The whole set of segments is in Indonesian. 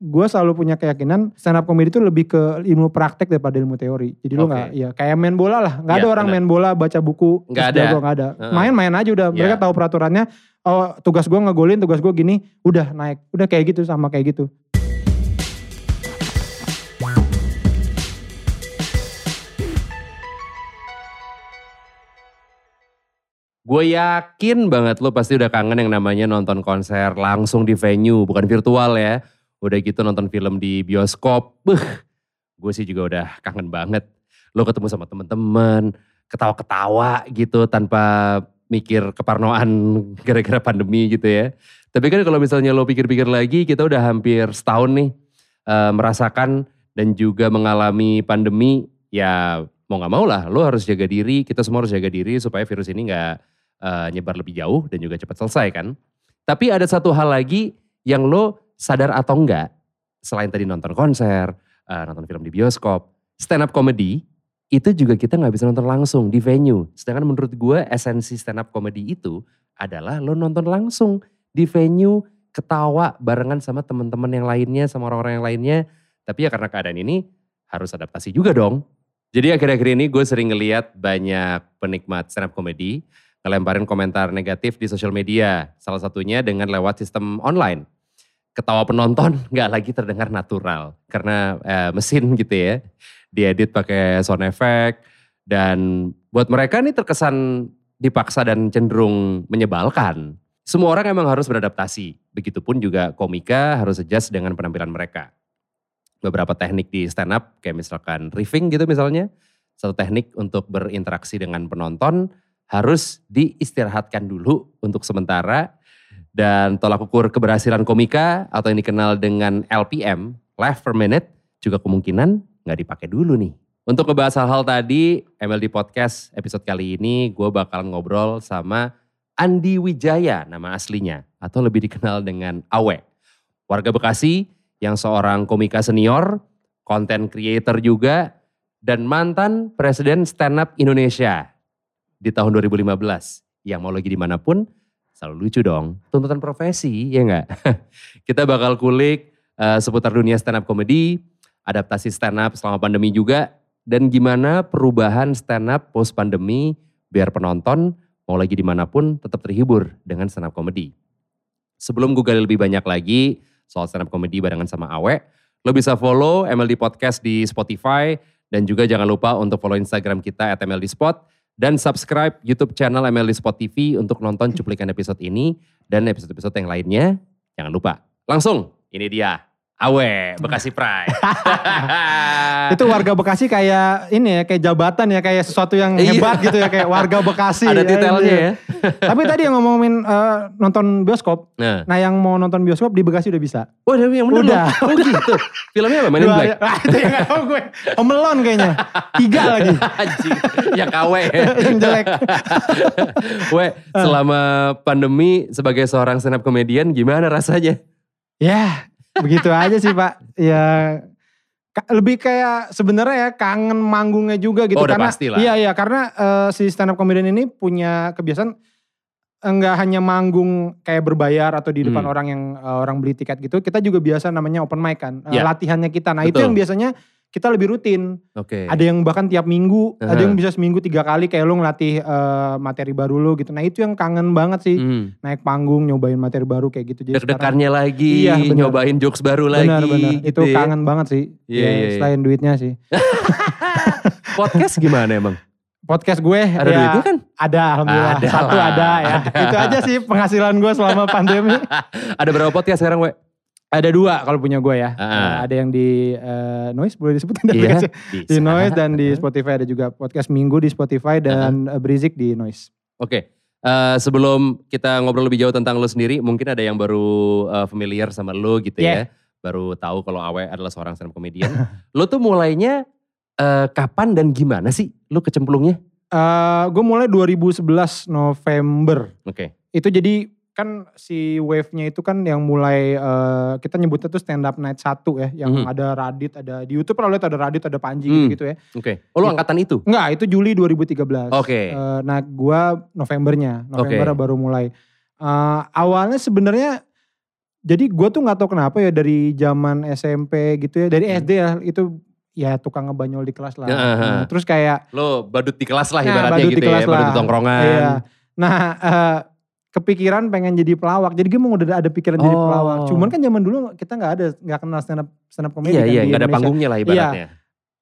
gue selalu punya keyakinan stand up comedy itu lebih ke ilmu praktek daripada ilmu teori. Jadi lu Oke. nggak, ya kayak main bola lah. Nggak Iya, ada orang benar. main bola baca buku. Terus ada. jago, nggak ada. Main-main aja udah. Mereka Iya. tahu peraturannya. Oh tugas gue ngegolin, tugas gue gini. Udah naik. Udah kayak gitu sama kayak gitu. Gue yakin banget lo pasti udah kangen yang namanya nonton konser langsung di venue, bukan virtual ya. Udah gitu nonton film di bioskop. Beuh, gue sih juga udah kangen banget. Lo ketemu sama temen-temen, ketawa-ketawa gitu tanpa mikir keparnoan gara-gara pandemi gitu ya. Tapi kan kalau misalnya lo pikir-pikir lagi, kita udah hampir setahun nih eh, merasakan dan juga mengalami pandemi. Ya mau gak mau lah, lo harus jaga diri, kita semua harus jaga diri supaya virus ini gak eh, nyebar lebih jauh dan juga cepat selesai kan. Tapi ada satu hal lagi yang lo sadar atau enggak, selain tadi nonton konser, eh, nonton film di bioskop, stand up comedy itu juga kita nggak bisa nonton langsung di venue. Sedangkan menurut gue esensi stand up comedy itu adalah lo nonton langsung di venue, ketawa barengan sama teman-teman yang lainnya, sama orang-orang yang lainnya. Tapi ya karena keadaan ini harus adaptasi juga dong. Jadi akhir-akhir ini gue sering ngeliat banyak penikmat stand up comedy ngelemparin komentar negatif di sosial media. Salah satunya dengan lewat sistem online. Ketawa penonton nggak lagi terdengar natural karena eh, mesin gitu ya. Diedit pakai sound effect dan buat mereka nih terkesan dipaksa dan cenderung menyebalkan. Semua orang emang harus beradaptasi. Begitupun juga komika harus adjust dengan penampilan mereka beberapa teknik di stand up kayak misalkan riffing gitu misalnya. Satu teknik untuk berinteraksi dengan penonton harus diistirahatkan dulu untuk sementara. Dan tolak ukur keberhasilan komika atau yang dikenal dengan LPM, laugh per minute, juga kemungkinan nggak dipakai dulu nih. Untuk ngebahas hal-hal tadi, MLD Podcast episode kali ini gue bakalan ngobrol sama Andi Wijaya nama aslinya. Atau lebih dikenal dengan Awe. Warga Bekasi yang seorang komika senior, content creator juga, dan mantan Presiden Stand Up Indonesia di tahun 2015. Yang mau lagi di mana pun, selalu lucu dong. Tuntutan profesi, ya enggak? Kita bakal kulik eh, seputar dunia stand up comedy, adaptasi stand up selama pandemi juga, dan gimana perubahan stand up post pandemi biar penonton mau lagi di mana pun tetap terhibur dengan stand up comedy. Sebelum gue gali lebih banyak lagi soal stand up comedy barengan sama Awe, lo bisa follow MLD Podcast di Spotify dan juga jangan lupa untuk follow Instagram kita at MLD Spot dan subscribe YouTube channel MLD Spot TV untuk nonton cuplikan episode ini dan episode-episode yang lainnya. Jangan lupa. Langsung, ini dia Awe Bekasi Pride. Itu warga Bekasi kayak ini ya, kayak jabatan ya, kayak sesuatu yang Iya. hebat gitu ya, kayak warga Bekasi. Ada detailnya ya. Tapi tadi yang ngomongin eh, nonton bioskop, Nah, nah yang mau nonton bioskop di Bekasi udah bisa. oh udah yang bener Udah. loh. Oh gitu. Filmnya apa? Men in Black? hari- Ah, itu yang gak tau gue. Home Alone kayaknya. Tiga lagi. Anjing, ya kawe. yang jelek. We, selama pandemi sebagai seorang stand up comedian gimana rasanya? Ya, begitu aja sih Pak. Ya lebih kayak sebenarnya ya kangen manggungnya juga gitu Oh, udah karena pasti lah. iya iya karena eh, si stand up comedian ini punya kebiasaan enggak hanya manggung kayak berbayar atau di depan Hmm. orang yang eh, orang beli tiket gitu, kita juga biasa namanya open mic kan. Eh, Ya. latihannya kita. Nah, itu Betul. yang biasanya kita lebih rutin. Oke. Ada yang bahkan tiap minggu, ada Aha. yang bisa seminggu tiga kali kayak lu ngelatih eh, materi baru lu gitu. Nah, itu yang kangen banget sih. Hmm. Naik panggung, nyobain materi baru kayak gitu. Jadi sekarang- Deg-degannya lagi, Iya, benar. nyobain jokes baru lagi. Benar benar. gitu Itu ya. kangen banget sih. Iya, Ya, iya, iya. Selain duitnya sih. Podcast gimana emang? Podcast gue Ada ya, duitnya kan? Ada alhamdulillah. Ada Satu lah, ada ya. ada. Itu aja sih penghasilan gue selama pandemi. Ada berapa podcast sekarang, We? Ada dua kalau punya gue ya. Ah. Eh, ada yang di eh, Noise boleh disebutin Iya, aplikasi? Di. Noise dan di Spotify ada juga podcast Minggu di Spotify dan eh, Brizik di Noise. Oke, eh, sebelum kita ngobrol lebih jauh tentang lo sendiri, mungkin ada yang baru eh, familiar sama lo gitu ya. Baru tahu kalau Awe adalah seorang stand up comedian. lo tuh mulainya eh, kapan dan gimana sih lo kecemplungnya? Eh, gue mulai 2011 November. Oke. Itu jadi kan si wave-nya itu kan yang mulai eh, kita nyebutnya tuh stand up night satu ya, yang Mhm. ada Radit, ada di YouTube kalau lihat ada Radit, ada Panji Hmm. gitu, ya. Oke. Oh lo angkatan itu? Enggak, itu Juli 2013. Oke. Eh, nah, gua Novembernya, November Oke. baru mulai. Eh, awalnya sebenarnya jadi gue tuh nggak tahu kenapa ya dari zaman SMP gitu ya, dari Hmm. SD ya itu ya tukang ngebanyol di kelas lah. Ya, aha. Nah, terus kayak Lo badut di kelas lah Nah, ibaratnya badut di gitu kelas ya. Badut lah. di tongkrongan. Iya. Nah, eh, kepikiran pengen jadi pelawak. Jadi gue mau udah ada pikiran jadi Oh. pelawak. Cuman kan zaman dulu kita nggak ada nggak kenal stand up stand up comedy Iya, kan iya. di Gak ada panggungnya lah ibaratnya.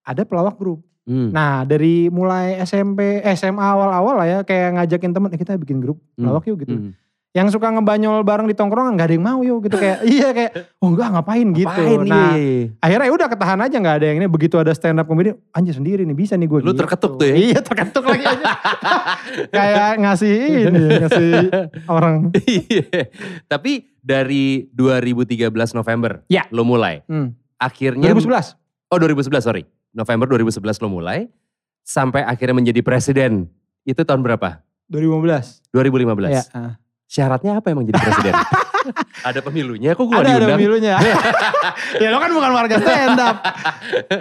Ada pelawak grup. Hmm. Nah, dari mulai SMP, SMA awal-awal lah ya kayak ngajakin temen, eh, kita bikin grup Hmm. pelawak yuk gitu. Hmm. Yang suka ngebanyol bareng di tongkrongan nggak ada yang mau yuk gitu kayak iya kayak oh enggak ngapain gitu. Ngapain? Iya, Nah, iya, iya. akhirnya ya udah ketahan aja nggak ada yang ini begitu ada stand up comedy anjir sendiri nih bisa nih gue Lu terketuk tuh ya? iya terketuk lagi aja kayak ngasih ini ngasih orang Iya. Tapi dari 2013 November Ya. lo mulai. hmm. Akhirnya 2011 Oh 2011 sorry. November 2011 lo mulai. Sampai akhirnya menjadi presiden. Itu tahun berapa? 2015 2015. ya, ah. Syaratnya apa emang jadi presiden? ada pemilunya kok gue ada ada pemilunya ya lo kan bukan warga stand up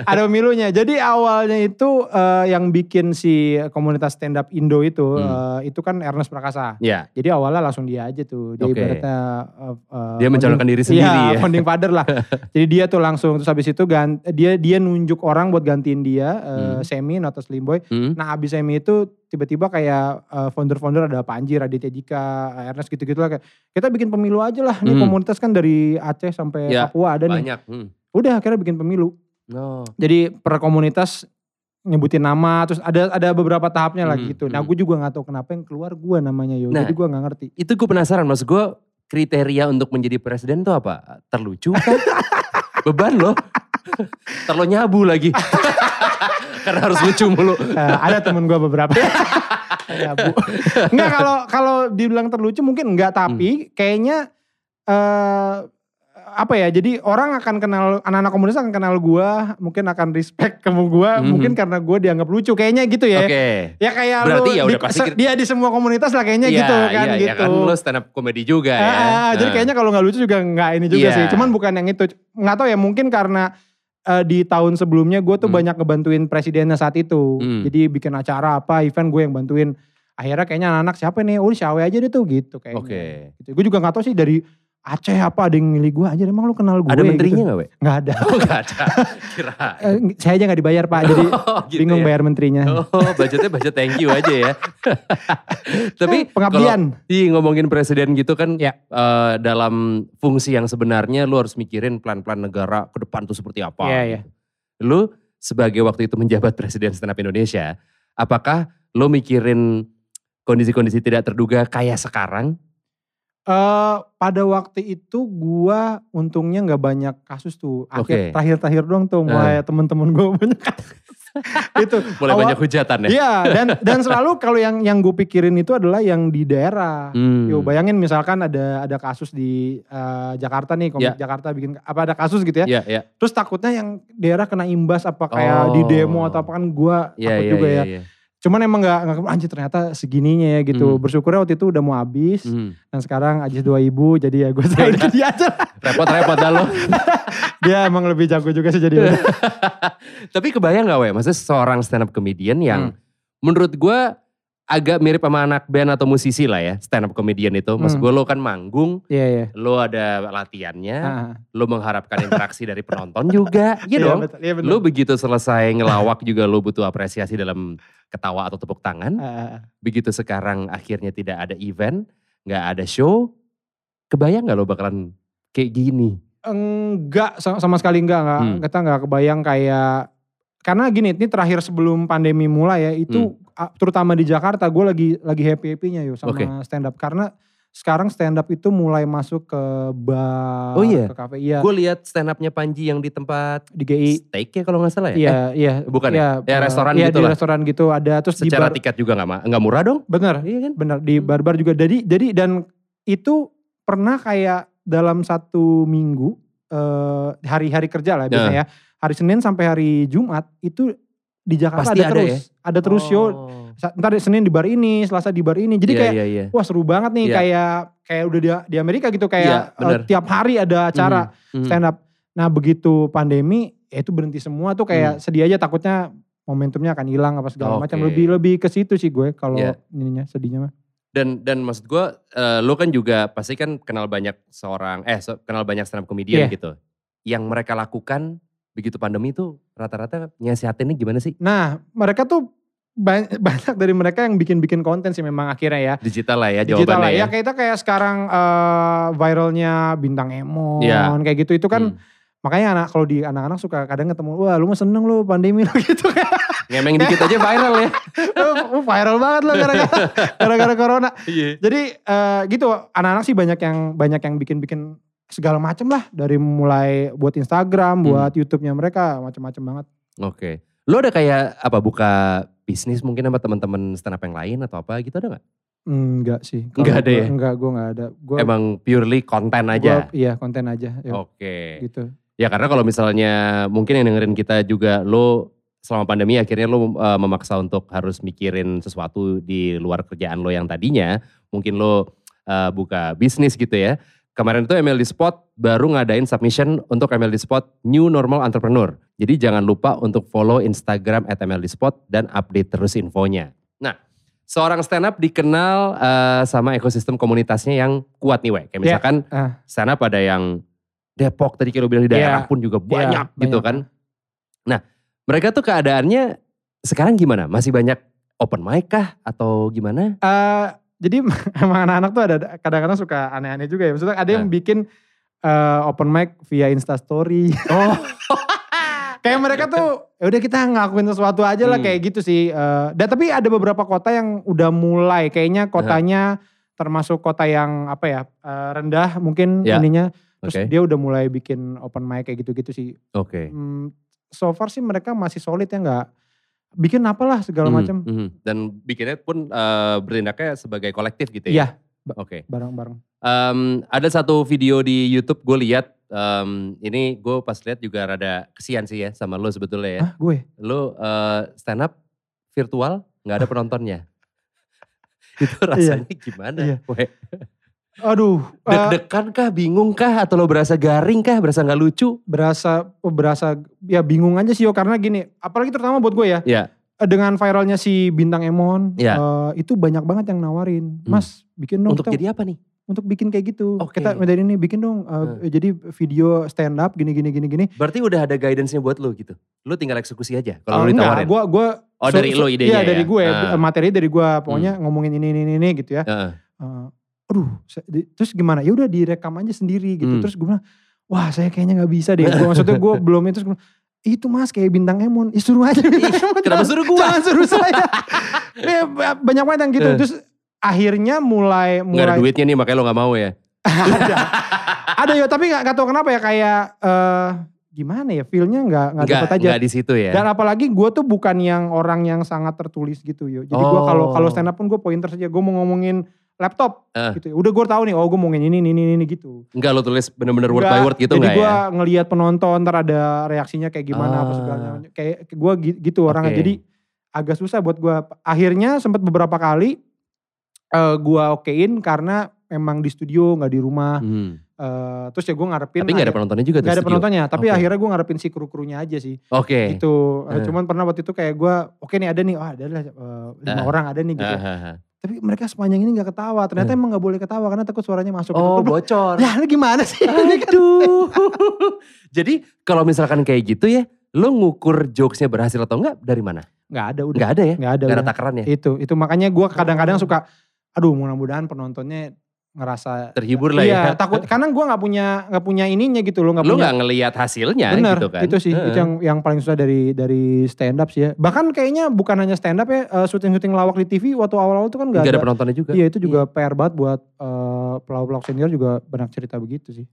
ada pemilunya jadi awalnya itu eh, yang bikin si komunitas stand up Indo itu Hmm. eh, itu kan Ernest Prakasa Ya, jadi awalnya langsung dia aja tuh dia Oke. ibaratnya eh, eh, dia mencalonkan diri sendiri Iya, ya. founding father lah. Jadi dia tuh langsung terus habis itu gan- dia dia nunjuk orang buat gantiin dia eh, Hmm. Semi Notas Limboy. Hmm? Nah, abis Semi itu tiba-tiba kayak eh, founder-founder ada Panji, Raditya Dika, Ernest gitu-gitu lah kayak kita bikin pemilu aja lah. Nih Hmm. komunitas kan dari Aceh sampai Ya, Papua ada nih. Banyak. Hmm. Udah akhirnya bikin pemilu. No. Jadi per komunitas nyebutin nama terus ada ada beberapa tahapnya lah Hmm, gitu. Nah, hmm. gue juga nggak tahu kenapa yang keluar gue namanya yo. Nah. Jadi gue nggak ngerti. Itu gue penasaran, maksud gue kriteria untuk menjadi presiden tuh apa? Terlucu kan? Beban loh. Terlalu nyabu lagi. Karena harus lucu mulu. Eh, ada temen gue beberapa. ya, bu. Enggak kalau kalau dibilang terlucu mungkin enggak Hmm. tapi kayaknya eh apa ya jadi orang akan kenal anak-anak komunitas akan kenal gue mungkin akan respect ke gue Mhm. mungkin karena gue dianggap lucu kayaknya gitu ya Oke. ya kayak Berarti lu ya udah di- pasti dia di semua komunitas lah kayaknya gitu kan iya, gitu iya kan lo stand up comedy juga Ah, ya. ah, jadi Nah. kayaknya kalau nggak lucu juga nggak ini juga Iya. sih cuman bukan yang itu nggak tahu ya mungkin karena eh, di tahun sebelumnya gue tuh Hmm. banyak ngebantuin presidennya saat itu Hmm. jadi bikin acara apa event gue yang bantuin akhirnya kayaknya anak-anak siapa nih oh Syawe aja deh tuh gitu kayaknya Oke. gitu. gue juga nggak tahu sih dari Aceh apa ada yang milih gue aja emang lu kenal gue Ada menterinya gitu. gak, We? nggak ada Oh gak ada. Kira. Eh, saya aja nggak dibayar pak jadi Oh, gitu bingung ya. bayar menterinya Oh budgetnya budget thank you aja ya. Tapi Eh, pengabdian di ngomongin presiden gitu kan Ya. eh, dalam fungsi yang sebenarnya lu harus mikirin plan-plan negara ke depan tuh seperti apa. Iya, iya. gitu. Lu sebagai waktu itu menjabat presiden stand up Indonesia, apakah lu mikirin kondisi-kondisi tidak terduga kayak sekarang? Eh pada waktu itu gua untungnya nggak banyak kasus tuh. Akhir Oke. terakhir-terakhir doang tuh mulai temen-temen gue banyak kasus. itu. Mulai Awal- banyak hujatan ya? Iya dan dan selalu kalau yang yang gue pikirin itu adalah yang di daerah. Hmm. Yo bayangin misalkan ada ada kasus di eh, Jakarta nih, komik Ya. Jakarta bikin apa ada kasus gitu ya. Iya, iya. Terus takutnya yang daerah kena imbas apa kayak di Oh. demo atau apa kan gua Iya, takut iya, juga iya, ya. iya. Cuman emang gak, gak anjir ternyata segininya ya gitu. Hmm. Bersyukurnya waktu itu udah mau habis. Hmm. Dan sekarang Ajis 2000 jadi ya gue serahin ke dia aja. Repot-repot dah lo. Dia emang lebih jago juga sih jadi. Tapi kebayang gak we, maksudnya seorang stand up comedian yang menurut gue agak mirip sama anak band atau musisi lah ya, stand up comedian itu. Maksud Hmm. gue lo kan manggung, Iya iya. lo ada latihannya, Ah, lo mengharapkan interaksi dari penonton juga, iya dong. betul, Iya betul. Lo begitu selesai ngelawak juga lo butuh apresiasi dalam ketawa atau tepuk tangan. Ah. Begitu sekarang akhirnya tidak ada event, nggak ada show, kebayang nggak lo bakalan kayak gini? Enggak sama, sama sekali enggak enggak. Hmm. Kita enggak kebayang kayak karena gini, ini terakhir sebelum pandemi mulai ya, itu ah, terutama di Jakarta gue lagi lagi happy-happynya yo sama Hmm. Oke. stand up karena sekarang stand up itu mulai masuk ke bar, Oh iya? ke kafe, iya Gue lihat stand upnya Panji yang di tempat di GI. steak ya kalau nggak salah ya. Eh, Iya, iya. bukan ya? iya, Ya, restoran iya, gitu di lah. restoran gitu ada terus di secara bar. tiket juga nggak nggak murah dong? Bener, Iya kan? bener di bar-bar juga. Jadi jadi dan itu pernah kayak dalam satu minggu eh, hari-hari kerja lah biasanya ya. Hari Senin sampai hari Jumat itu di Jakarta Pasti ada, ada terus. ya? Ada terus show. Oh. Sa- Ntar Senin di bar ini, Selasa di bar ini. Jadi Iya, kayak iya, iya. wah seru banget nih Iya. kayak kayak udah di, di Amerika gitu Iya, kayak eh, bener. tiap hari ada acara Mhm. stand up. Nah begitu pandemi ya itu berhenti semua tuh kayak sedih aja takutnya momentumnya akan hilang apa segala macam. Hmm. Oke. Lebih lebih ke situ sih gue kalau Iya. ininya sedihnya mah. Dan dan maksud gue, uh, lo kan juga pasti kan kenal banyak seorang, eh so, kenal banyak stand up comedian Iya. gitu. Yang mereka lakukan begitu pandemi itu rata-rata nyasihatinnya gimana sih? Nah mereka tuh banyak dari mereka yang bikin-bikin konten sih memang akhirnya ya. Digital lah ya Digital jawabannya lah ya. ya. kita kayak sekarang eh, viralnya bintang Emon Iya. kayak gitu itu kan Hmm. makanya anak kalau di anak-anak suka kadang ketemu wah lu mah seneng lu pandemi lu gitu kan Ngemeng dikit aja viral ya. Lu viral banget lo gara-gara gara-gara corona Iya. jadi eh, gitu anak-anak sih banyak yang banyak yang bikin-bikin segala macem lah dari mulai buat Instagram Hmm. buat YouTube-nya mereka macam-macam banget Oke. Lo ada kayak apa buka bisnis mungkin sama teman-teman stand up yang lain atau apa gitu ada nggak? enggak sih Kalau Nggak ada gua- ya? enggak gue enggak ada gua, Emang purely konten gua- aja. iya konten aja Oke. gitu Ya karena kalau misalnya mungkin yang dengerin kita juga lo selama pandemi akhirnya lo uh, memaksa untuk harus mikirin sesuatu di luar kerjaan lo yang tadinya. Mungkin lo uh, buka bisnis gitu ya. Kemarin itu MLD Spot baru ngadain submission untuk MLD Spot New Normal Entrepreneur. Jadi jangan lupa untuk follow Instagram at MLD Spot dan update terus infonya. Nah, seorang stand up dikenal uh, sama ekosistem komunitasnya yang kuat nih, Wek. Kayak Ya. misalkan Ah. stand up ada yang Depok tadi kalau bilang di daerah Iya. pun juga banyak Iya, gitu banyak. kan. Nah, mereka tuh keadaannya sekarang gimana? Masih banyak open mic kah atau gimana? Eh, jadi emang anak-anak tuh ada kadang-kadang suka aneh-aneh juga ya. Maksudnya ada yang Nah. bikin eh, open mic via Insta Story. Oh, kayak mereka tuh ya udah kita ngelakuin sesuatu aja lah Hmm. kayak gitu sih. Eh, dan tapi ada beberapa kota yang udah mulai kayaknya kotanya termasuk kota yang apa ya eh, rendah mungkin Ya. ininya. Terus Oke. dia udah mulai bikin open mic kayak gitu-gitu sih. oke. Hmm, so far sih mereka masih solid ya nggak bikin apalah segala Mhm, macam. mhm. Dan bikinnya pun eh, bertindaknya sebagai kolektif gitu Iya, ya? Oke. bareng-bareng. Em, ada satu video di YouTube gue lihat. em, ini gue pas lihat juga rada kesian sih ya sama lo sebetulnya ya. Hah, gue? Lo eh, stand up virtual nggak ada penontonnya. Itu Iya. rasanya gimana? Iya. Aduh, eh, Deg-degan kah, bingung kah, atau lo berasa garing kah, berasa nggak lucu? berasa oh, berasa ya bingung aja sih yo karena gini apalagi terutama buat gue ya Ya, eh, dengan viralnya si bintang Emon Iya. eh, itu banyak banget yang nawarin Hmm. mas bikin dong untuk kita- jadi apa nih? untuk bikin kayak gitu Oke. kita dari ini bikin dong eh, jadi video stand up gini gini gini gini Berarti udah ada guidance-nya buat lo gitu? Lo tinggal eksekusi aja kalau lo Eh, enggak ditawarin? gue gue Oh, dari lo idenya iya dari ya? gue Ah. materi dari gue pokoknya ngomongin ini ini ini gitu ya. Eh, aduh terus gimana ya udah direkam aja sendiri gitu Hmm. terus gue bilang wah saya kayaknya nggak bisa deh Gua, maksudnya gue belum itu terus gua bilang, itu mas kayak bintang Emon Ih, suruh aja bintang Emon kenapa suruh gua? jangan suruh saya Ya, ba- banyak banget yang gitu Eh. terus akhirnya mulai Nggak ada mulai duitnya nih makanya lo gak mau ya? ada ada ya tapi nggak nggak tahu kenapa ya kayak eh gimana ya feelnya nggak nggak Nggak, dapat aja nggak di situ ya? dan apalagi gue tuh bukan yang orang yang sangat tertulis gitu yo. Jadi gue kalau Oh. kalau stand up pun gue pointer saja. Gue mau ngomongin laptop Eh. gitu. Udah gue tahu nih. Oh gue mau ngomongin ini ini ini gitu. Enggak lo tulis bener-bener word by word gitu Jadi enggak gue ya? ngelihat penonton ntar ada reaksinya kayak gimana apa Ah. segala macam. Kayak gue gitu orangnya. Jadi agak susah buat gue. Akhirnya sempat beberapa kali eh gue okein karena emang di studio nggak di rumah. Hmm. Eh, terus ya gue ngarepin. Tapi gak ada penontonnya juga Gak ada studio? penontonnya. Tapi Oke. akhirnya gue ngarepin si kru-krunya aja sih Oke. gitu. Eh, Eh. Cuman pernah waktu itu kayak gue, oke nih ada nih, oh ada lah eh, lima Eh. orang ada nih gitu. Tapi mereka sepanjang ini gak ketawa. Ternyata Eh. emang gak boleh ketawa karena takut suaranya masuk. gitu. Oh bilang, bocor. Ya lu gimana sih? Aduh. Jadi kalau misalkan kayak gitu ya, lo ngukur jokesnya berhasil atau enggak dari mana? Gak ada udah. Enggak ada ya? Gak ada. Gak ada udah. takarannya? Itu, itu makanya gue kadang-kadang Oh. suka, aduh mudah-mudahan penontonnya ngerasa Terhibur lah iya, ya. takut karena gue nggak punya nggak punya ininya gitu loh nggak Lo punya gak ngelihat hasilnya Bener, gitu kan? itu sih Heeh. itu yang yang paling susah dari dari stand up sih ya. Bahkan kayaknya bukan hanya stand up ya, eh, syuting-syuting lawak di TV waktu awal-awal itu kan Nggak gak ada ada. penontonnya juga? Iya itu juga PR banget buat eh, pelawak-pelawak senior juga banyak cerita begitu sih.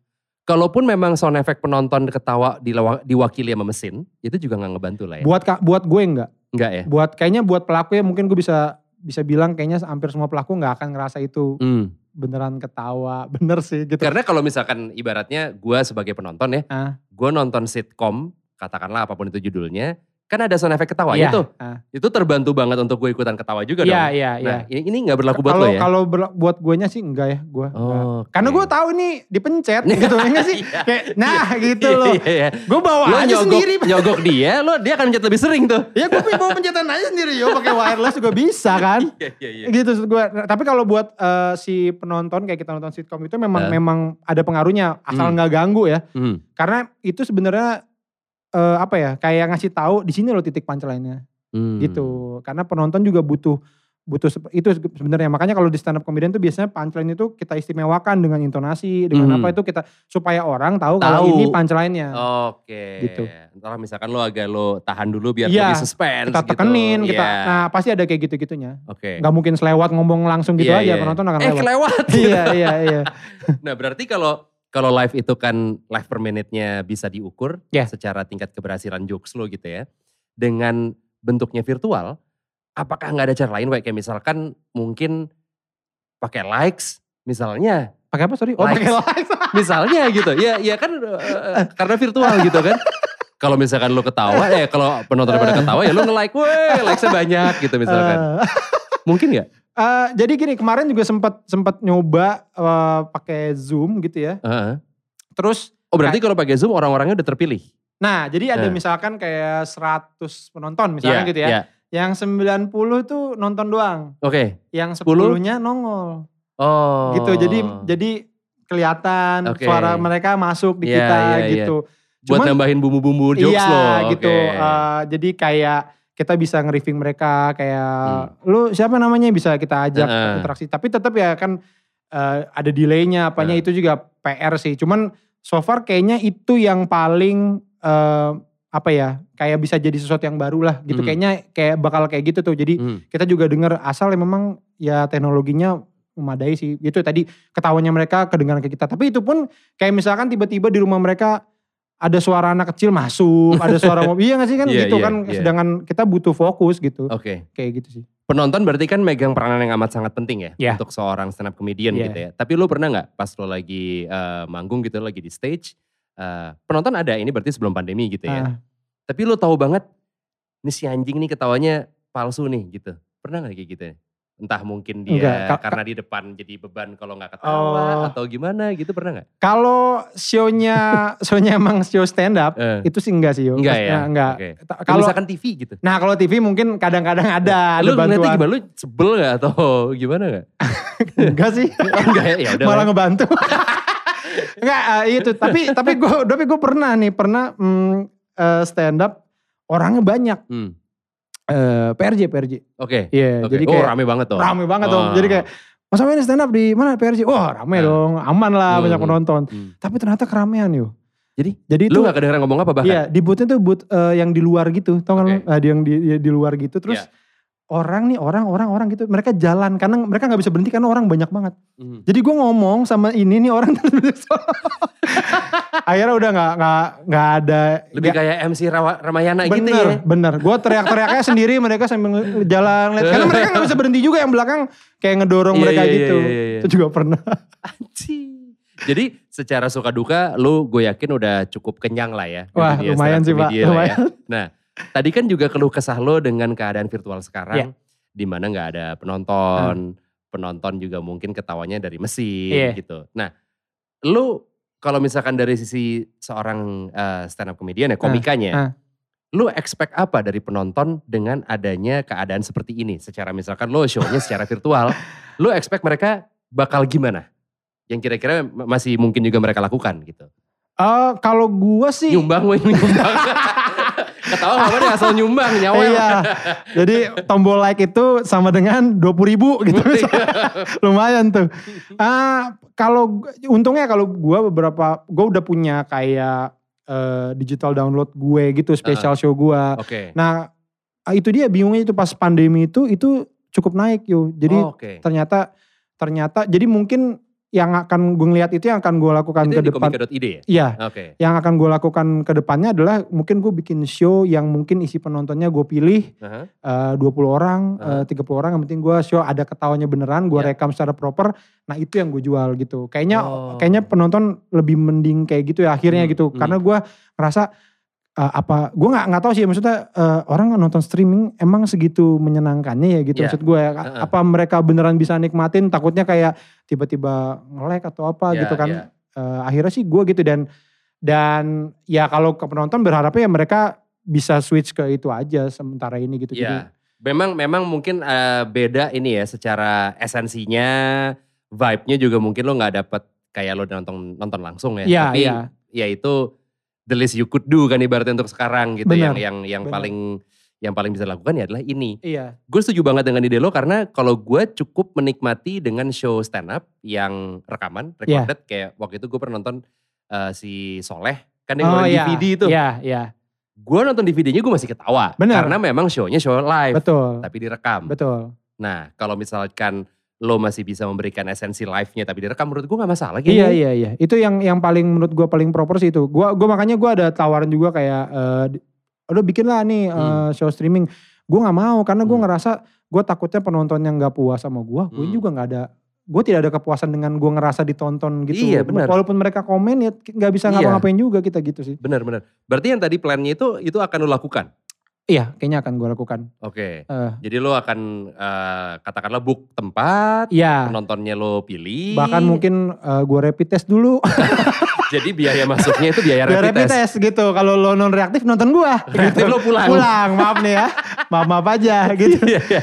Kalaupun memang sound effect penonton ketawa diwakili sama mesin, itu juga gak ngebantu lah ya? Buat buat gue enggak. Enggak ya? Buat kayaknya buat pelaku ya mungkin gue bisa bisa bilang kayaknya hampir semua pelaku nggak akan ngerasa itu Hmm. Beneran ketawa. Bener sih gitu. Karena kalau misalkan ibaratnya gue sebagai penonton ya, Ah. gue nonton sitcom, katakanlah apa pun itu judulnya, kan ada sound effect ketawa Iya. itu. Ah. Itu terbantu banget untuk gue ikutan ketawa juga Iya, dong. iya, iya. Nah, ini ini nggak berlaku buat Kalau lo ya? kalau buat guanya sih enggak ya, gua. enggak. Oh, Karena oke. gue tahu nih dipencet gitu, ya nggak sih? Iya. Kayak, nah gitu Iya, loh. iya, iya. Gue bawa Lo aja nyogok, sendiri. nyogok dia, lo dia akan mencet lebih sering tuh. ya gue bawa pencetan aja sendiri yo, pakai wireless juga bisa kan. Iya, iya, iya. gitu gue. Tapi kalau buat eh, si penonton kayak kita nonton sitcom itu memang Eh. memang ada pengaruhnya asal Hmm. nggak ganggu ya. Hmm. Karena itu sebenarnya eh, apa ya? Kayak ngasih tahu di sini loh titik punchline-nya. Hmm. gitu karena penonton juga butuh butuh itu sebenarnya makanya kalau di stand up comedian tuh biasanya punchline itu kita istimewakan dengan intonasi dengan Hmm. apa itu kita supaya orang tahu, kalau Tahu. ini punchline-nya Oke. Gitu. Ntar misalkan lo agak lo tahan dulu biar Iya, lebih suspense kita gitu. tekenin kita Iya. nah pasti ada kayak gitu-gitunya Oke. nggak mungkin selewat ngomong langsung gitu Iya, aja iya. penonton akan Eh lewat kelewat. iya iya iya Nah berarti kalau kalau live itu kan live per menit-nya bisa diukur Ya. secara tingkat keberhasilan jokes lo gitu ya. Dengan bentuknya virtual, apakah nggak ada cara lain kayak misalkan mungkin pakai likes misalnya. pakai apa sorry oh Likes. pakai likes Misalnya gitu. Ya ya kan eh, karena virtual gitu kan. Kalau misalkan lo ketawa, eh kalau penonton pada ketawa ya lo nge-like, weh likes-nya banyak gitu misalkan. Mungkin nggak? Eh, jadi gini kemarin juga sempat sempat nyoba eh, pakai zoom gitu ya Heeh. terus Oh berarti kalau pakai Zoom orang-orangnya udah terpilih? Nah, jadi ada Nah. misalkan kayak 100 penonton misalnya Iya, gitu ya. iya. Yang 90 tuh nonton doang. Oke. Yang 10? 10-nya nongol. Oh. Gitu. Jadi jadi kelihatan Oke. suara mereka masuk di Iya, kita iya, iya. gitu. buat Cuman- nambahin bumbu-bumbu jokes iya, lo. gitu. Oke. Eh, jadi kayak kita bisa nge-riffing mereka kayak Hmm. lu siapa namanya bisa kita ajak Heeh. interaksi. Tapi tetap ya kan eh, ada delaynya apanya Heeh. itu juga PR sih. Cuman so far kayaknya itu yang paling eh, apa ya kayak bisa jadi sesuatu yang baru lah gitu. Hmm. Kayaknya kayak bakal kayak gitu tuh. Jadi Hmm. kita juga dengar asal ya memang ya teknologinya memadai sih. Itu tadi ketawanya mereka kedengaran ke kita. Tapi itu pun kayak misalkan tiba-tiba di rumah mereka ada suara anak kecil masuk, ada suara mobil, iya gak sih kan Iya, gitu iya, kan. iya. Sedangkan kita butuh fokus gitu. Oke. Kayak gitu sih. Penonton berarti kan megang peranan yang amat sangat penting ya Iya. untuk seorang stand up comedian Iya. gitu ya. Tapi lu pernah nggak pas lo lagi eh, manggung gitu lagi di stage, eh, penonton ada ini berarti sebelum pandemi gitu ya. Ah. Tapi lu tahu banget nih si anjing nih ketawanya palsu nih gitu. Pernah gak kayak gitu ya? Entah mungkin dia Enggak, ka- karena di depan jadi beban kalau nggak ketawa Oh. atau gimana gitu pernah nggak? Kalau show-nya, show-nya emang show stand up, Eh, itu sih enggak sih yo. enggak ya? enggak. Ta- Kalau misalkan TV gitu. Nah kalau TV mungkin kadang-kadang ada, ada lu bantuan. gimana? Lu sebel gak atau gimana gak? Enggak sih. Oh, enggak ya, ya udah. malah lah. ngebantu. Enggak, eh, itu. Tapi tapi gue tapi gue pernah nih, pernah mm, eh, stand up orangnya banyak. Hmm, Eh, PRJ, PRJ. Oke. Iya, oke. jadi oh kayak rame banget tuh. rame banget Oh. dong. Jadi kayak Mas Amin stand up di mana PRJ? Wah rame Ah. dong, aman lah banyak Hmm. penonton. Hmm. Tapi ternyata keramaian yuk. Jadi? Jadi Lu itu gak kedengeran ngomong apa bahkan? Iya, di bootnya tuh boot eh, yang di luar gitu, tau kan? Ah, di yang di, di, di luar gitu. Terus Iya. Orang nih, orang, orang, orang gitu, mereka jalan karena mereka nggak bisa berhenti karena orang banyak banget. Hmm. Jadi gue ngomong sama ini nih orang terus akhirnya udah nggak nggak nggak ada. Lebih nggak- kayak MC Rawa- Ramayana gitu bener, ya. bener. Gue teriak-teriaknya sendiri, mereka sambil jalan. liat. Karena mereka nggak bisa berhenti juga yang belakang kayak ngedorong Iya, mereka iya, gitu. iya, iya. Itu juga pernah. Anjing. Jadi secara suka duka lu gue yakin udah cukup kenyang lah ya. Wah lumayan sih pak, lah lumayan. ya. Nah tadi kan juga keluh kesah lo dengan keadaan virtual sekarang. di mana gak ada penonton. Penonton juga mungkin ketawanya dari mesin Iya. gitu. Nah lu kalau misalkan dari sisi seorang eh, stand up comedian ya komikanya. ah. Lu expect apa dari penonton dengan adanya keadaan seperti ini? Secara misalkan lo show-nya secara virtual. Lu expect mereka bakal gimana? Yang kira-kira ma- masih mungkin juga mereka lakukan gitu. Eh, kalau gue sih. Nyumbang weh, nyumbang. Ketawa gak apa deh asal nyumbang nyawa. Iya, jadi tombol like itu sama dengan 20 ribu gitu. Lumayan tuh. Ah, kalau untungnya kalau gue beberapa, gue udah punya kayak eh, digital download gue gitu, special show gue. Oke. Nah, ah, itu dia bingungnya itu pas pandemi itu itu cukup naik yo. Jadi Oh, Oke. ternyata ternyata jadi mungkin yang akan gue ngeliat itu yang akan gue lakukan Itu ke depan. komika.id ya? Iya, Oke. yang akan gue lakukan ke depannya adalah mungkin gue bikin show yang mungkin isi penontonnya gue pilih Aha. eh, 20 orang, Heeh. eh, 30 orang yang penting gue show ada ketawanya beneran, gue Ya. rekam secara proper. Nah, itu yang gue jual gitu. Kayaknya Oh. kayaknya penonton lebih mending kayak gitu ya akhirnya Hmm, gitu. hmm. Karena gue ngerasa eh, apa gue nggak nggak tahu sih maksudnya eh, orang nonton streaming emang segitu menyenangkannya ya gitu Iya. maksud gue ya. Heeh. apa mereka beneran bisa nikmatin takutnya kayak tiba-tiba nge-lag atau apa Ya, gitu kan ya. Eh, akhirnya sih gue gitu dan dan ya kalau ke penonton berharapnya ya mereka bisa switch ke itu aja sementara ini gitu jadi Iya. Memang memang mungkin eh, beda ini ya secara esensinya, vibe-nya juga mungkin lo nggak dapet kayak lo nonton nonton langsung ya. Iya, Tapi iya. ya itu the least you could do kan ibaratnya untuk sekarang gitu Benar, yang yang yang benar. paling yang paling bisa dilakukan ya adalah ini. iya Gue setuju banget dengan ide lo karena kalau gue cukup menikmati dengan show stand up yang rekaman, Iya. recorded kayak waktu itu gue pernah nonton eh, si Soleh kan dia oh ngeluarin iya DVD itu. iya iya Gue nonton DVD-nya gue masih ketawa Benar. karena memang show-nya show live betul tapi direkam. betul Nah, kalau misalkan lo masih bisa memberikan esensi live-nya tapi direkam menurut gue gak masalah gitu. Iya iya iya. Itu yang yang paling menurut gua paling proper sih itu. Gua gua makanya gua ada tawaran juga kayak eh di- udah bikin lah nih Hmm. show streaming. Gua nggak mau karena gua Hmm. ngerasa gua takutnya penonton yang nggak puas sama gua. Gue Hmm. juga nggak ada gue tidak ada kepuasan dengan gua ngerasa ditonton gitu. Iya, benar. Walaupun mereka komen ya nggak bisa Iya. ngapa-ngapain juga kita gitu sih. Benar-benar. Berarti yang tadi plannya itu itu akan lo lakukan? Iya, kayaknya akan gua lakukan. Oke. Eh. Jadi lo akan eh, katakanlah book tempat, Iya. penontonnya lo pilih. Bahkan mungkin eh, gua rapid test dulu. Jadi biaya masuknya itu biaya rapid rapid test. test gitu. Kalau lo non reaktif nonton gua. Reaktif lo pulang. Pulang, maaf nih ya. Maaf-maaf aja gitu. Iya, iya.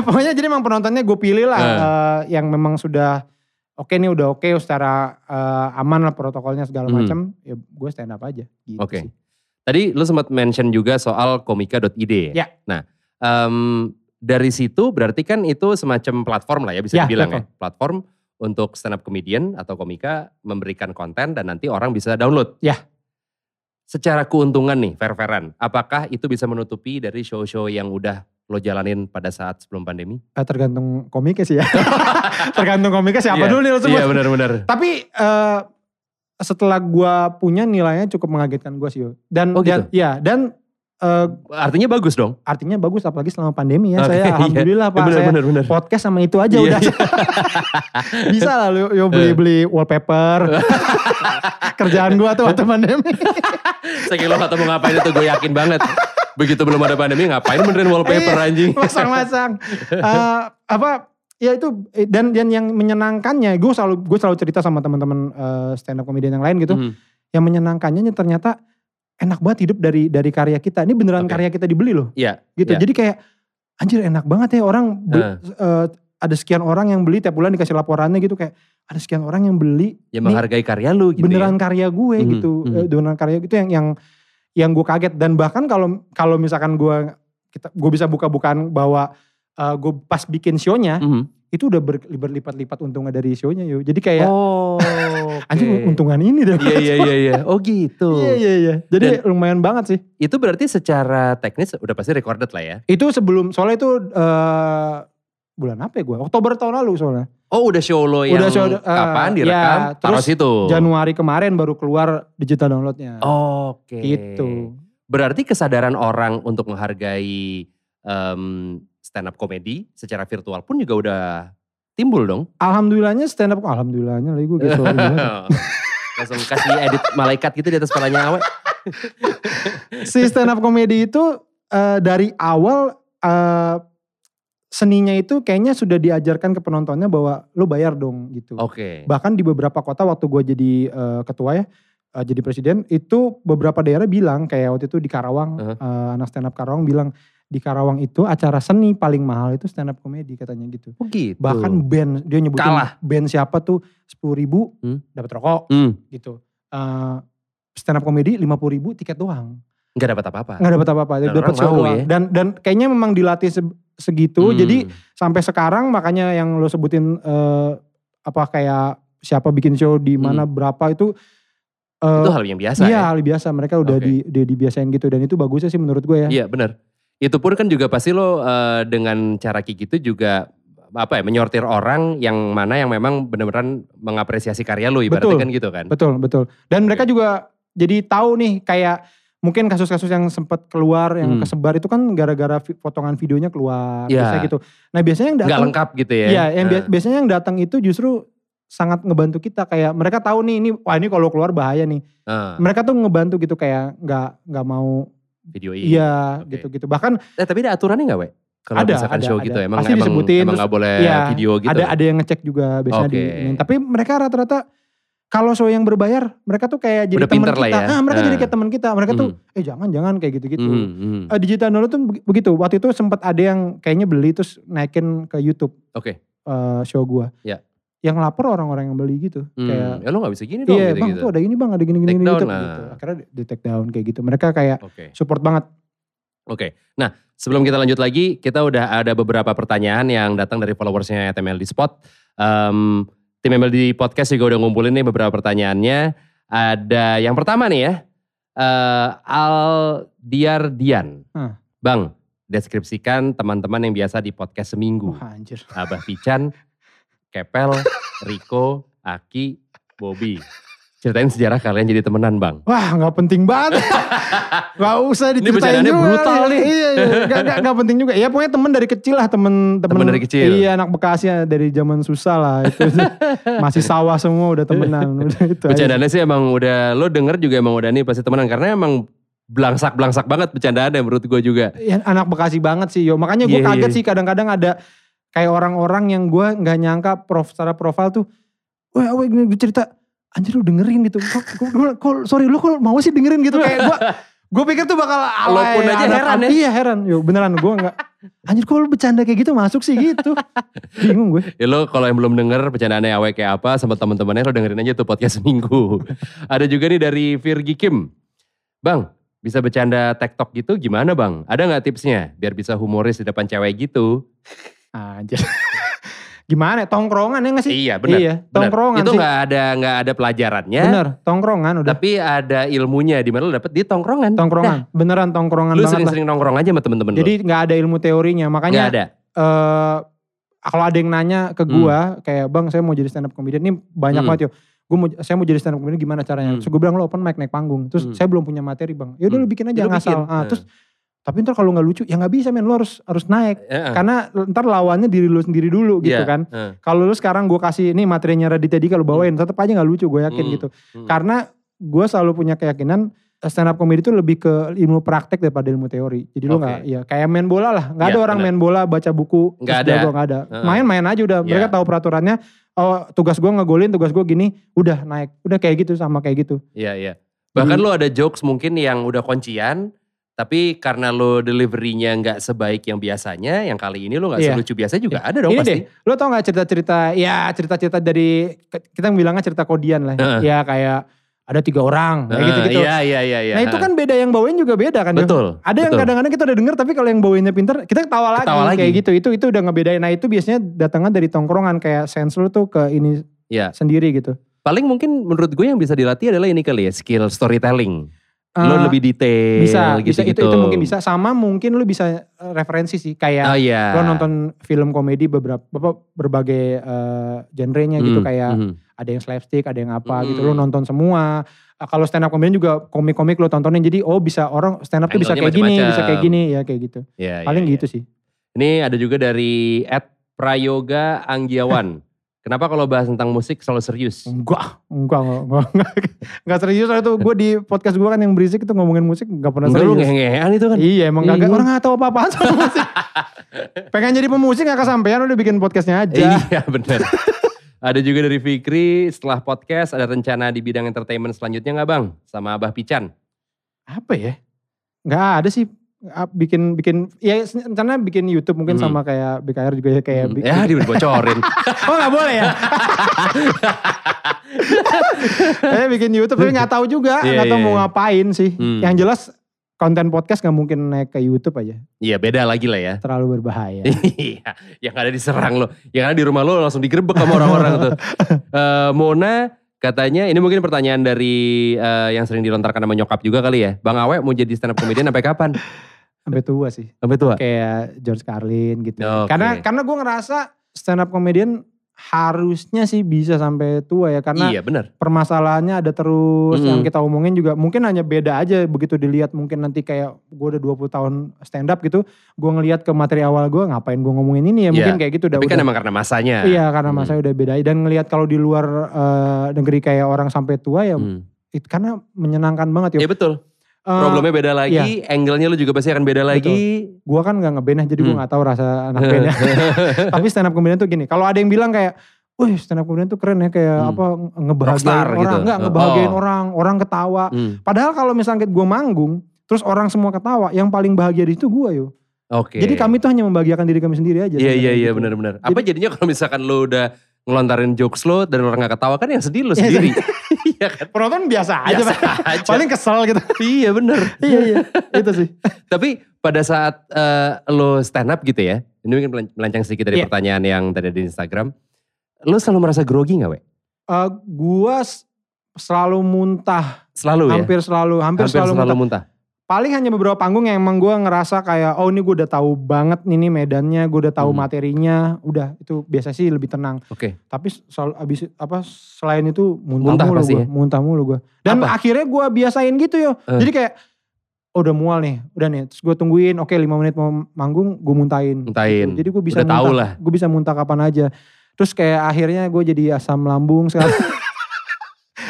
Pokoknya jadi emang penontonnya gue pilih lah Eh. eh, yang memang sudah oke nih udah oke secara eh, aman lah protokolnya segala Hmm. macam. Ya gue stand up aja. Gitu Oke. sih. Tadi lo sempat mention juga soal komika.id. Ya. Nah, em, dari situ berarti kan itu semacam platform lah ya bisa Ya, dibilang ya. Platform untuk stand up comedian atau komika memberikan konten dan nanti orang bisa download. Ya. Secara keuntungan nih, fair-fairan, apakah itu bisa menutupi dari show-show yang udah lo jalanin pada saat sebelum pandemi? Eh, tergantung komiknya sih ya. tergantung komiknya siapa Iya, dulu nih lo sebut. Iya benar-benar. Tapi eh, setelah gue punya nilainya cukup mengagetkan gue sih. Dan, Oh, dan ya dan eh, Artinya bagus dong. artinya bagus apalagi selama pandemi ya. Oke, saya iya. alhamdulillah pak. saya Benar-benar. benar. podcast sama itu aja Iya, udah. iya. Bisa lah lu yo beli-beli wallpaper. Kerjaan gua tuh waktu pandemi. Saking lo kata mau ngapain itu gue yakin banget. Begitu belum ada pandemi ngapain benerin wallpaper Iya, anjing. Masang-masang. Eh, apa ya itu eh, dan dan yang menyenangkannya gue selalu gue selalu cerita sama teman-teman eh, stand up comedian yang lain gitu. Hmm. Yang menyenangkannya ternyata enak banget hidup dari dari karya kita. Ini beneran Oke. karya kita dibeli loh. Iya. Gitu. Iya. Jadi kayak anjir enak banget ya orang be- eh, ada sekian orang yang beli tiap bulan dikasih laporannya gitu kayak ada sekian orang yang beli Yang menghargai karya lu gitu beneran ya. karya gue Mhm, gitu. Eh, beneran karya gitu yang yang yang gue kaget dan bahkan kalau kalau misalkan gue kita gue bisa buka-bukaan bahwa eh, gue pas bikin show-nya Mhm. itu udah ber- berlipat-lipat untungnya dari show-nya yo jadi kayak Oh, anjing oke. untungan ini deh Iya iya iya iya. Oh gitu. iya iya iya jadi lumayan banget sih Itu berarti secara teknis udah pasti recorded lah ya. itu sebelum soalnya itu eh, bulan apa ya gue Oktober tahun lalu soalnya Oh udah show lo yang Udah show, eh, kapan ya, direkam taruh terus situ. Januari kemarin baru keluar digital downloadnya Oke. gitu Berarti kesadaran orang untuk menghargai em, stand up comedy secara virtual pun juga udah timbul dong. Alhamdulillahnya stand up, alhamdulillahnya lagi gue gitu. Langsung kasih edit malaikat gitu di atas kepalanya awet. si stand up comedy itu eh, dari awal eh, seninya itu kayaknya sudah diajarkan ke penontonnya bahwa lo bayar dong gitu. Oke. Bahkan di beberapa kota waktu gue jadi eh, ketua ya, eh, jadi presiden itu beberapa daerah bilang kayak waktu itu di Karawang, Uh-huh. eh, anak stand up Karawang bilang di Karawang itu acara seni paling mahal itu stand up comedy katanya gitu. Oh gitu. Bahkan band dia nyebutin Kalah. band siapa tuh sepuluh ribu Hmm. dapat rokok Hmm, gitu. Eh stand up comedy lima puluh ribu tiket doang, nggak dapat apa-apa. nggak dapat apa-apa, Dan dapat show doang. ya. Dan dan kayaknya memang dilatih se- segitu. Hmm. Jadi sampai sekarang makanya yang lo sebutin eh, apa kayak siapa bikin show di mana berapa itu eh, itu hal yang biasa iya ya. hal biasa. Mereka udah Oke. di, di dibiasain gitu dan itu bagusnya sih menurut gue ya. Iya benar. Itu pun kan juga pasti lo eh, dengan cara kayak gitu juga apa ya menyortir orang yang mana yang memang benar-benar mengapresiasi karya lo ibaratnya Betul. kan gitu kan. Betul betul. Dan mereka juga jadi tahu nih kayak mungkin kasus-kasus yang sempat keluar yang Hmm. kesebar itu kan gara-gara potongan videonya keluar Iya. biasanya gitu. Nah biasanya yang Nggak datang lengkap gitu ya. Iya, yang Nah, bia- biasanya yang datang itu justru sangat ngebantu kita kayak mereka tahu nih ini wah ini kalau keluar bahaya nih. Ah, Mereka tuh ngebantu gitu kayak nggak nggak mau video ini. iya Oke. gitu-gitu. Bahkan Eh, tapi ada aturannya gak, We? Kalau Ada, misalkan ada, show ada. gitu emang Pasti emang, disebutin, emang gak boleh iya, video gitu. ada ada yang ngecek juga biasanya di Oke. ini. Tapi mereka rata-rata kalau show yang berbayar, mereka tuh kayak jadi teman kita. ya. Ah, mereka jadi Nah. kayak teman kita. Mereka tuh Mhm. eh jangan jangan kayak gitu-gitu. Mhm, mhm. Eh, digital download tuh beg- begitu. Waktu itu sempat ada yang kayaknya beli terus naikin ke YouTube Oke. eh, show gua. Ya. Yang lapor orang-orang yang beli gitu. Hmm, Kayak ya lo gak bisa gini dong iya gitu, bang gitu. tuh ada ini bang ada gini gini Take gini down gitu. lah. gitu. Akhirnya di, di take down kayak gitu. Mereka kayak Oke. support banget. Oke. Nah, sebelum kita lanjut lagi, kita udah ada beberapa pertanyaan yang datang dari followersnya TMLD Spot. Em, tim MLD Podcast juga udah ngumpulin nih beberapa pertanyaannya. Ada yang pertama nih ya. eh Aldiar Dian. Hah. Bang, deskripsikan teman-teman yang biasa di podcast seminggu. Wah anjir. Abah Pican, Kepel, Riko, Aki, Bobby. Ceritain sejarah kalian jadi temenan bang. Wah nggak penting banget. gak usah Ini diceritain bercandaannya juga. brutal nih. Iya, iya. Gak, gak, gak penting juga. Ya pokoknya temen dari kecil lah. Temen, temen, Temen dari kecil. Iya anak Bekasi ya, dari zaman susah lah. Itu, masih sawah semua udah temenan. Udah itu. Bercandaannya sih emang udah, lo denger juga emang udah nih pasti temenan. Karena emang belangsak-belangsak banget bercandaannya menurut gue juga. Ya, anak Bekasi banget sih yo. Makanya gue Iya, kaget iya. sih kadang-kadang ada kayak orang-orang yang gue nggak nyangka prof secara profil tuh. Wah, gue cerita. Anjir lu dengerin gitu. Kok, kok, kok- kok- sorry lu kok mau sih dengerin gitu. Kayak gue gue pikir tuh bakal alay. Lo pun aja heran ya. Iya heran. Yo beneran gue nggak. Anjir kok lu bercanda kayak gitu masuk sih gitu. Bingung gue. Ya lo kalau yang belum denger bercandaannya Awe kayak apa sama teman-temannya lo dengerin aja tuh podcast seminggu. Ada juga nih dari Virgi Kim. Bang, bisa bercanda TikTok gitu gimana bang? Ada nggak tipsnya biar bisa humoris di depan cewek gitu? Anjir. Gimana ya? Tongkrongan ya gak sih? Iya benar. Iya, tongkrongan Itu sih. nggak ada nggak ada pelajarannya. Bener, tongkrongan udah. Tapi ada ilmunya di mana lo dapet di tongkrongan. Tongkrongan, beneran tongkrongan Lu banget lah. sering-sering nongkrong aja sama temen-temen Jadi nggak ada ilmu teorinya, makanya Nggak ada. eh kalau ada yang nanya ke Hmm. gua kayak bang saya mau jadi stand up comedian ini banyak Hmm. banget yo gue mau saya mau jadi stand up comedian gimana caranya Hmm. terus gue bilang lo open mic naik panggung terus Hmm. saya belum punya materi bang ya udah Hmm. lu bikin Ya aja lu ngasal bikin. Ah, Nah. terus tapi ntar kalau nggak lucu ya nggak bisa men lo harus harus naik Heeh. karena ntar lawannya diri lu sendiri dulu gitu Iya. kan Heeh. kalau lu sekarang gue kasih ini materinya Raditya Dika lu bawain tetap aja nggak lucu gue yakin Hmm. gitu Hmm. karena gue selalu punya keyakinan stand up comedy itu lebih ke ilmu praktek daripada ilmu teori. Jadi lu Oke. nggak, ya kayak main bola lah. Nggak ada Iya, orang bener. main bola baca buku. Nggak ada. jago, nggak ada. Main-main aja udah. Mereka Iya. tahu peraturannya. Oh tugas gue ngegolin, tugas gue gini. Udah naik. Udah kayak gitu sama kayak gitu. Iya, iya. Bahkan Jadi- lo ada jokes mungkin yang udah kuncian, tapi karena lo deliverynya nggak sebaik yang biasanya, yang kali ini lo nggak Iya. selucu biasa juga ada dong Ini pasti. deh, lo tau gak cerita-cerita, ya cerita-cerita dari, kita bilangnya cerita kodian lah. Heeh. Ya kayak ada tiga orang, kayak gitu-gitu. Iya, iya, iya. iya. Nah itu kan beda yang bawain juga beda kan. Betul. Ada yang betul. kadang-kadang kita udah denger tapi kalau yang bawainnya pinter kita ketawa lagi, Ketawa lagi. kayak gitu. Itu itu udah ngebedain. Nah itu biasanya datangnya dari tongkrongan kayak sense lu tuh ke ini Iya. sendiri gitu. Paling mungkin menurut gue yang bisa dilatih adalah ini kali ya, skill storytelling. Lo Eh, lebih detail bisa, bisa itu gitu-gitu. itu mungkin bisa sama mungkin lu bisa referensi sih kayak Oh iya. lo nonton film komedi beberapa apa, berbagai eh, genrenya gitu Hmm, kayak hmm. ada yang slapstick, ada yang apa Hmm. gitu. Lo nonton semua. Eh, Kalau stand up comedian juga komik-komik lo tontonin. Jadi oh bisa orang stand up tuh bisa kayak gini, bisa kayak gini ya kayak gitu. Iya, Paling iya, gitu sih. iya. Ini ada juga dari Ed Prayoga Anggiawan. Kenapa kalau bahas tentang musik selalu serius? Enggak, enggak, enggak, enggak, enggak, enggak serius. Soalnya tuh gue di podcast gue kan yang berisik itu ngomongin musik enggak pernah Enggak serius. ngehe-ngehean itu kan. Iya emang kagak, Iya. orang gak tahu apa-apaan soal musik. Pengen jadi pemusik gak kesampean udah bikin podcastnya aja. Iya benar. ada juga dari Fikri, setelah podcast ada rencana di bidang entertainment selanjutnya nggak bang? Sama Abah Pican. Apa ya? Gak ada sih. Bikin bikin ya rencana bikin YouTube mungkin Hmm. sama kayak BKR juga ya kayak Hmm, bikin- Ya dibocorin. Oh gak boleh ya? Saya bikin YouTube tapi gak tahu juga, Iya, gak tahu iya, mau iya. ngapain sih. Hmm. Yang jelas konten podcast gak mungkin naik ke YouTube aja, Iya beda lagi lah ya. terlalu berbahaya. Iya, yang ada diserang lo. Yang ada di rumah lo langsung digerebek sama orang-orang tuh. Eh, Mona katanya, ini mungkin pertanyaan dari eh, yang sering dilontarkan sama nyokap juga kali ya. Bang Awe mau jadi stand up comedian sampai kapan? Sampai tua sih. Sampai tua? Kayak George Carlin gitu. Oke. Karena karena gue ngerasa stand up comedian harusnya sih bisa sampai tua ya karena iya benar. permasalahannya ada terus Mm-mm. yang kita omongin juga mungkin hanya beda aja begitu dilihat mungkin nanti kayak gue udah 20 tahun stand up gitu gue ngelihat ke materi awal gue ngapain gue ngomongin ini ya mungkin kayak gitu udah Tapi kan udah- emang karena masanya. iya karena Hmm. masa udah beda dan ngelihat kalau di luar eh, negeri kayak orang sampai tua ya Hmm. it- karena menyenangkan banget ya Iya betul. Eh, Problemnya beda lagi, angle-nya lu juga pasti akan beda lagi. gue kan gak ngeband ya jadi gue Hmm. gak tahu rasa anak band ya tapi stand up comedian tuh gini kalau ada yang bilang kayak Wih stand up comedian tuh keren ya kayak Hmm. apa ngebahagiain Rockstar orang gitu. nggak ngebahagiain Oh. orang orang ketawa Hmm. Padahal kalau misalnya gue manggung, terus orang semua ketawa, yang paling bahagia di situ gue yo. Oke. Jadi kami tuh hanya membahagiakan diri kami sendiri aja. Iya iya iya gitu. benar-benar. Apa jadinya kalau misalkan lu udah ngelontarin jokes lu dan orang gak ketawa kan yang sedih lu sendiri. Iya kan? Penonton biasa aja, Biasa aja. paling kesel gitu. iya bener. iya iya, itu sih. Tapi pada saat eh, lo stand up gitu ya, ini mungkin melan- melenceng sedikit dari Iya. pertanyaan yang tadi di Instagram. Lo selalu merasa grogi gak we? Eh gue selalu muntah, Selalu ya? hampir selalu, hampir, Hampir selalu, selalu muntah. muntah. Paling hanya beberapa panggung yang emang gue ngerasa kayak, oh ini gue udah tahu banget nih, nih medannya, gue udah tahu Hmm. materinya, udah itu biasa sih lebih tenang. Oke. Tapi selalu abis apa selain itu muntah, Muntah mulu gue, ya? muntah mulu gue. Dan Apa? akhirnya gue biasain gitu yo. Eh. Jadi kayak oh, udah mual nih, udah nih. Terus gue tungguin, oke 5 menit mau manggung, gue muntahin. Muntahin. Gitu. Jadi gue bisa Udah tahu muntah, lah. gue bisa muntah kapan aja. Terus kayak akhirnya gue jadi asam lambung sekarang.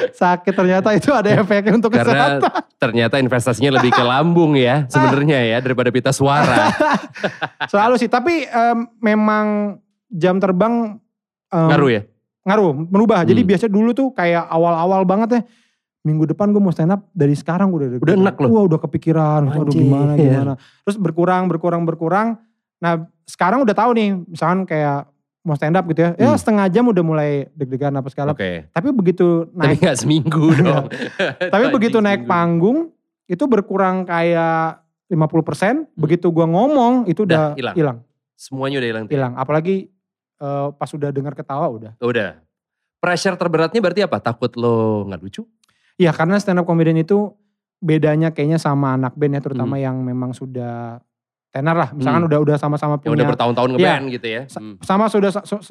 Sakit ternyata itu ada efeknya untuk Karena kesehatan. ternyata investasinya lebih ke lambung ya sebenarnya ya daripada pita suara. Selalu sih, tapi em, memang jam terbang em, Ngaruh ya? ngaruh, merubah. Jadi Hmm. biasa dulu tuh kayak awal-awal banget ya. Minggu depan gue mau stand up dari sekarang gue udah Udah enak loh. Wah udah kepikiran, Anjir. gimana gimana. Terus berkurang berkurang berkurang. Nah sekarang udah tahu nih, misalkan kayak mau stand up gitu ya. Ya Hmm. setengah jam udah mulai deg-degan apa segala. Oke. Tapi begitu Tapi naik, gak seminggu dong. tapi begitu naik seminggu. panggung itu berkurang kayak 50%. Begitu gua ngomong itu Udah hilang. Semuanya udah hilang. hilang. Apalagi eh, pas udah dengar ketawa udah. Udah. Pressure terberatnya berarti apa? Takut lo gak lucu? Iya karena stand up comedian itu bedanya kayaknya sama anak band ya Hmm. terutama yang memang sudah tenar lah. Misalkan Hmm. udah udah sama-sama punya udah bertahun-tahun Iya. ngeband gitu ya. Hmm. sama sudah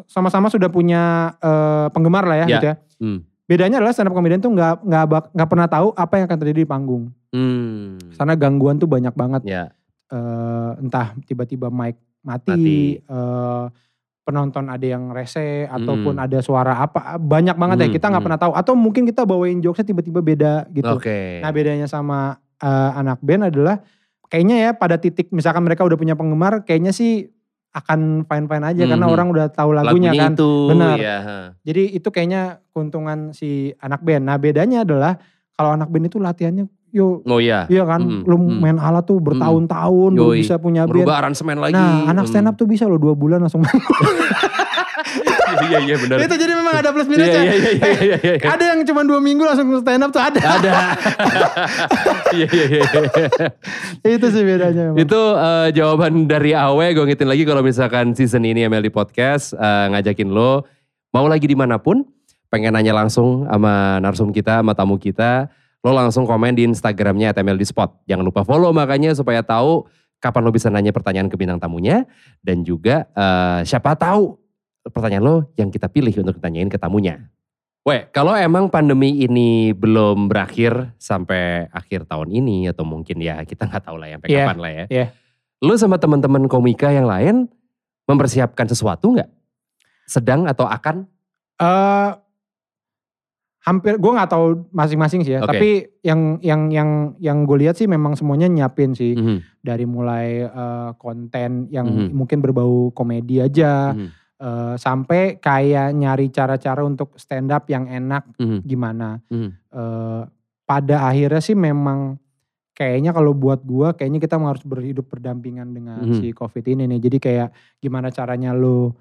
sama-sama sudah punya eh, penggemar lah ya Ya. gitu ya. Hmm. Bedanya adalah stand up comedian tuh nggak nggak nggak pernah tahu apa yang akan terjadi di panggung. Hmm. Karena gangguan tuh banyak banget. Ya. Eh, entah tiba-tiba mic mati, Mati. eh, penonton ada yang rese ataupun Hmm. ada suara apa banyak banget ya Hmm, kita nggak hmm. pernah tahu atau mungkin kita bawain jokesnya tiba-tiba beda gitu. Oke. Nah bedanya sama eh, anak band adalah kayaknya ya pada titik misalkan mereka udah punya penggemar kayaknya sih akan fine-fine aja karena Mhm. orang udah tahu lagunya, kan. itu. Benar. Ya. Jadi itu kayaknya keuntungan si anak band. Nah bedanya adalah kalau anak band itu latihannya yo Oh iya. iya kan Mhm, lu mhm. main alat tuh bertahun-tahun baru Yoi. bisa punya band. Merubah aransemen lagi. Nah anak stand up tuh bisa loh dua bulan langsung main. Iya iya benar. itu jadi memang ada plus Iya minusnya. iya iya iya iya. iya. Ada yang cuma dua minggu langsung stand up tuh ada. Ada. Iya iya iya. itu sih bedanya. emang. Itu eh, jawaban dari Awe, gue ngitin lagi kalau misalkan season ini MLD Podcast eh, ngajakin lo, mau lagi di mana pun, pengen nanya langsung sama narsum kita, sama tamu kita, lo langsung komen di Instagramnya at MLD Spot. Jangan lupa follow makanya supaya tahu kapan lo bisa nanya pertanyaan ke bintang tamunya, dan juga eh, siapa tahu pertanyaan lo yang kita pilih untuk ditanyain ke tamunya. Weh, kalau emang pandemi ini belum berakhir sampai akhir tahun ini atau mungkin ya kita nggak tahu lah ya sampai kapan lah ya. iya. Lu sama teman-teman komika yang lain mempersiapkan sesuatu nggak? Sedang atau akan? eh hampir gue nggak tahu masing-masing sih ya. Oke. Tapi yang yang yang yang gue lihat sih memang semuanya nyiapin sih Mhm, dari mulai eh, konten yang Mhm. mungkin berbau komedi aja mhm, eh, sampai kayak nyari cara-cara untuk stand up yang enak mhm, gimana. mhm. Eh, pada akhirnya sih memang kayaknya kalau buat gue kayaknya kita harus berhidup berdampingan dengan Mhm. si covid ini nih. Jadi kayak gimana caranya lo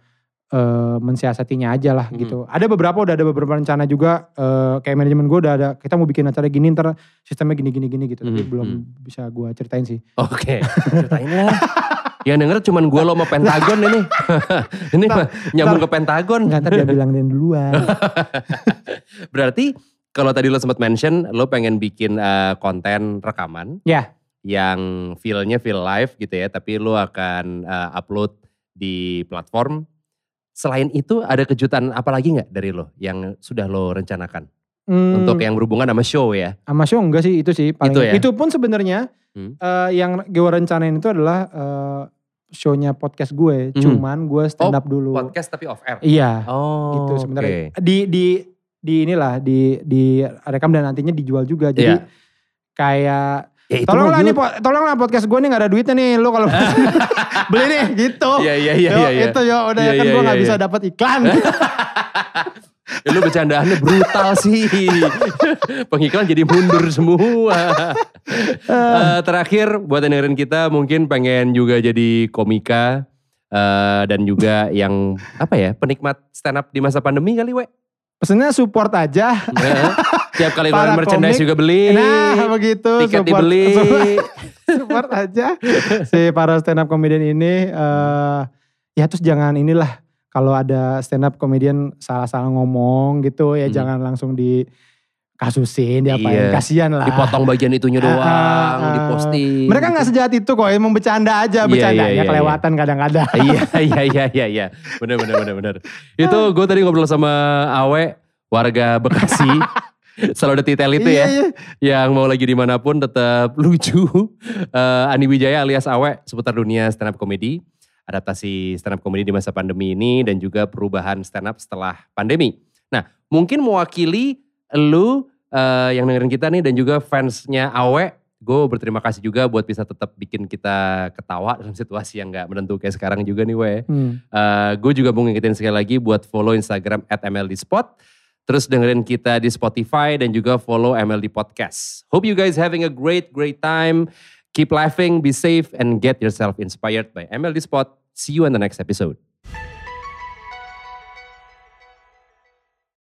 eh, mensiasatinya aja lah Mhm. gitu. Ada beberapa udah ada beberapa rencana juga eh, kayak manajemen gue udah ada kita mau bikin acara gini ntar sistemnya gini gini gini gitu. Tapi Mhm, belum mhm. bisa gue ceritain sih. Oke, ceritain lah. Yang denger cuman gue lo sama Pentagon ini. ini mah nyambung ke Pentagon. Enggak ntar dia bilang duluan. Berarti kalau tadi lo sempat mention lo pengen bikin eh, konten rekaman. Ya. Yang feel-nya feel live gitu ya. Tapi lo akan eh, upload di platform. selain itu ada kejutan apa lagi nggak dari lo yang sudah lo rencanakan Hmm, untuk yang berhubungan sama show ya? sama show enggak sih itu sih paling Itu ya? itu pun sebenarnya Hmm. eh, yang gue rencanain itu adalah eh, shownya podcast gue Hmm. cuman gue stand up dulu Podcast tapi off air. iya Oh, gitu sebenarnya oke. di di di inilah di di rekam dan nantinya dijual juga jadi Iya. kayak Ya, itu tolonglah nih tolonglah podcast gue nih gak ada duitnya nih lo kalau beli nih gitu Iya iya iya iya. iya. itu yo udah Iya, kan iya, gue iya, gak iya. bisa dapat iklan Ya, lu bercandaannya brutal sih. Pengiklan jadi mundur semua. Eh, terakhir buat yang dengerin kita mungkin pengen juga jadi komika. eh, dan juga yang apa ya penikmat stand up di masa pandemi kali we. pesennya support aja Nah, Tiap kali Para keluarin merchandise komik. juga beli. nah begitu Tiket support, dibeli. support aja si para stand up comedian ini eh ya terus jangan inilah kalau ada stand up comedian salah-salah ngomong gitu ya Hmm. jangan langsung di kasusin diapain Iya. kasihan lah. Dipotong bagian itunya Ah, doang, ah, ah. diposting. mereka nggak sejahat itu kok emang bercanda aja Iya, bercandanya iya, iya, kelewatan kadang-kadang. Iya iya iya iya iya. Bener bener bener bener. Itu gue tadi ngobrol sama Awe warga Bekasi. Selalu ada titel itu Iya, ya. iya. yang mau lagi di mana pun tetap lucu. Eh, Ani Wijaya alias Awe seputar dunia stand up comedy adaptasi stand up comedy di masa pandemi ini dan juga perubahan stand up setelah pandemi nah mungkin mewakili lu eh, yang dengerin kita nih dan juga fansnya Awe gue berterima kasih juga buat bisa tetap bikin kita ketawa dalam situasi yang gak menentu kayak sekarang juga nih we Hmm. gue juga mau ngingetin sekali lagi buat follow Instagram at MLD Spot. Terus dengerin kita di Spotify dan juga follow MLD Podcast. Hope you guys having a great, great time. Keep laughing, be safe, and get yourself inspired by MLD Spot. See you in the next episode.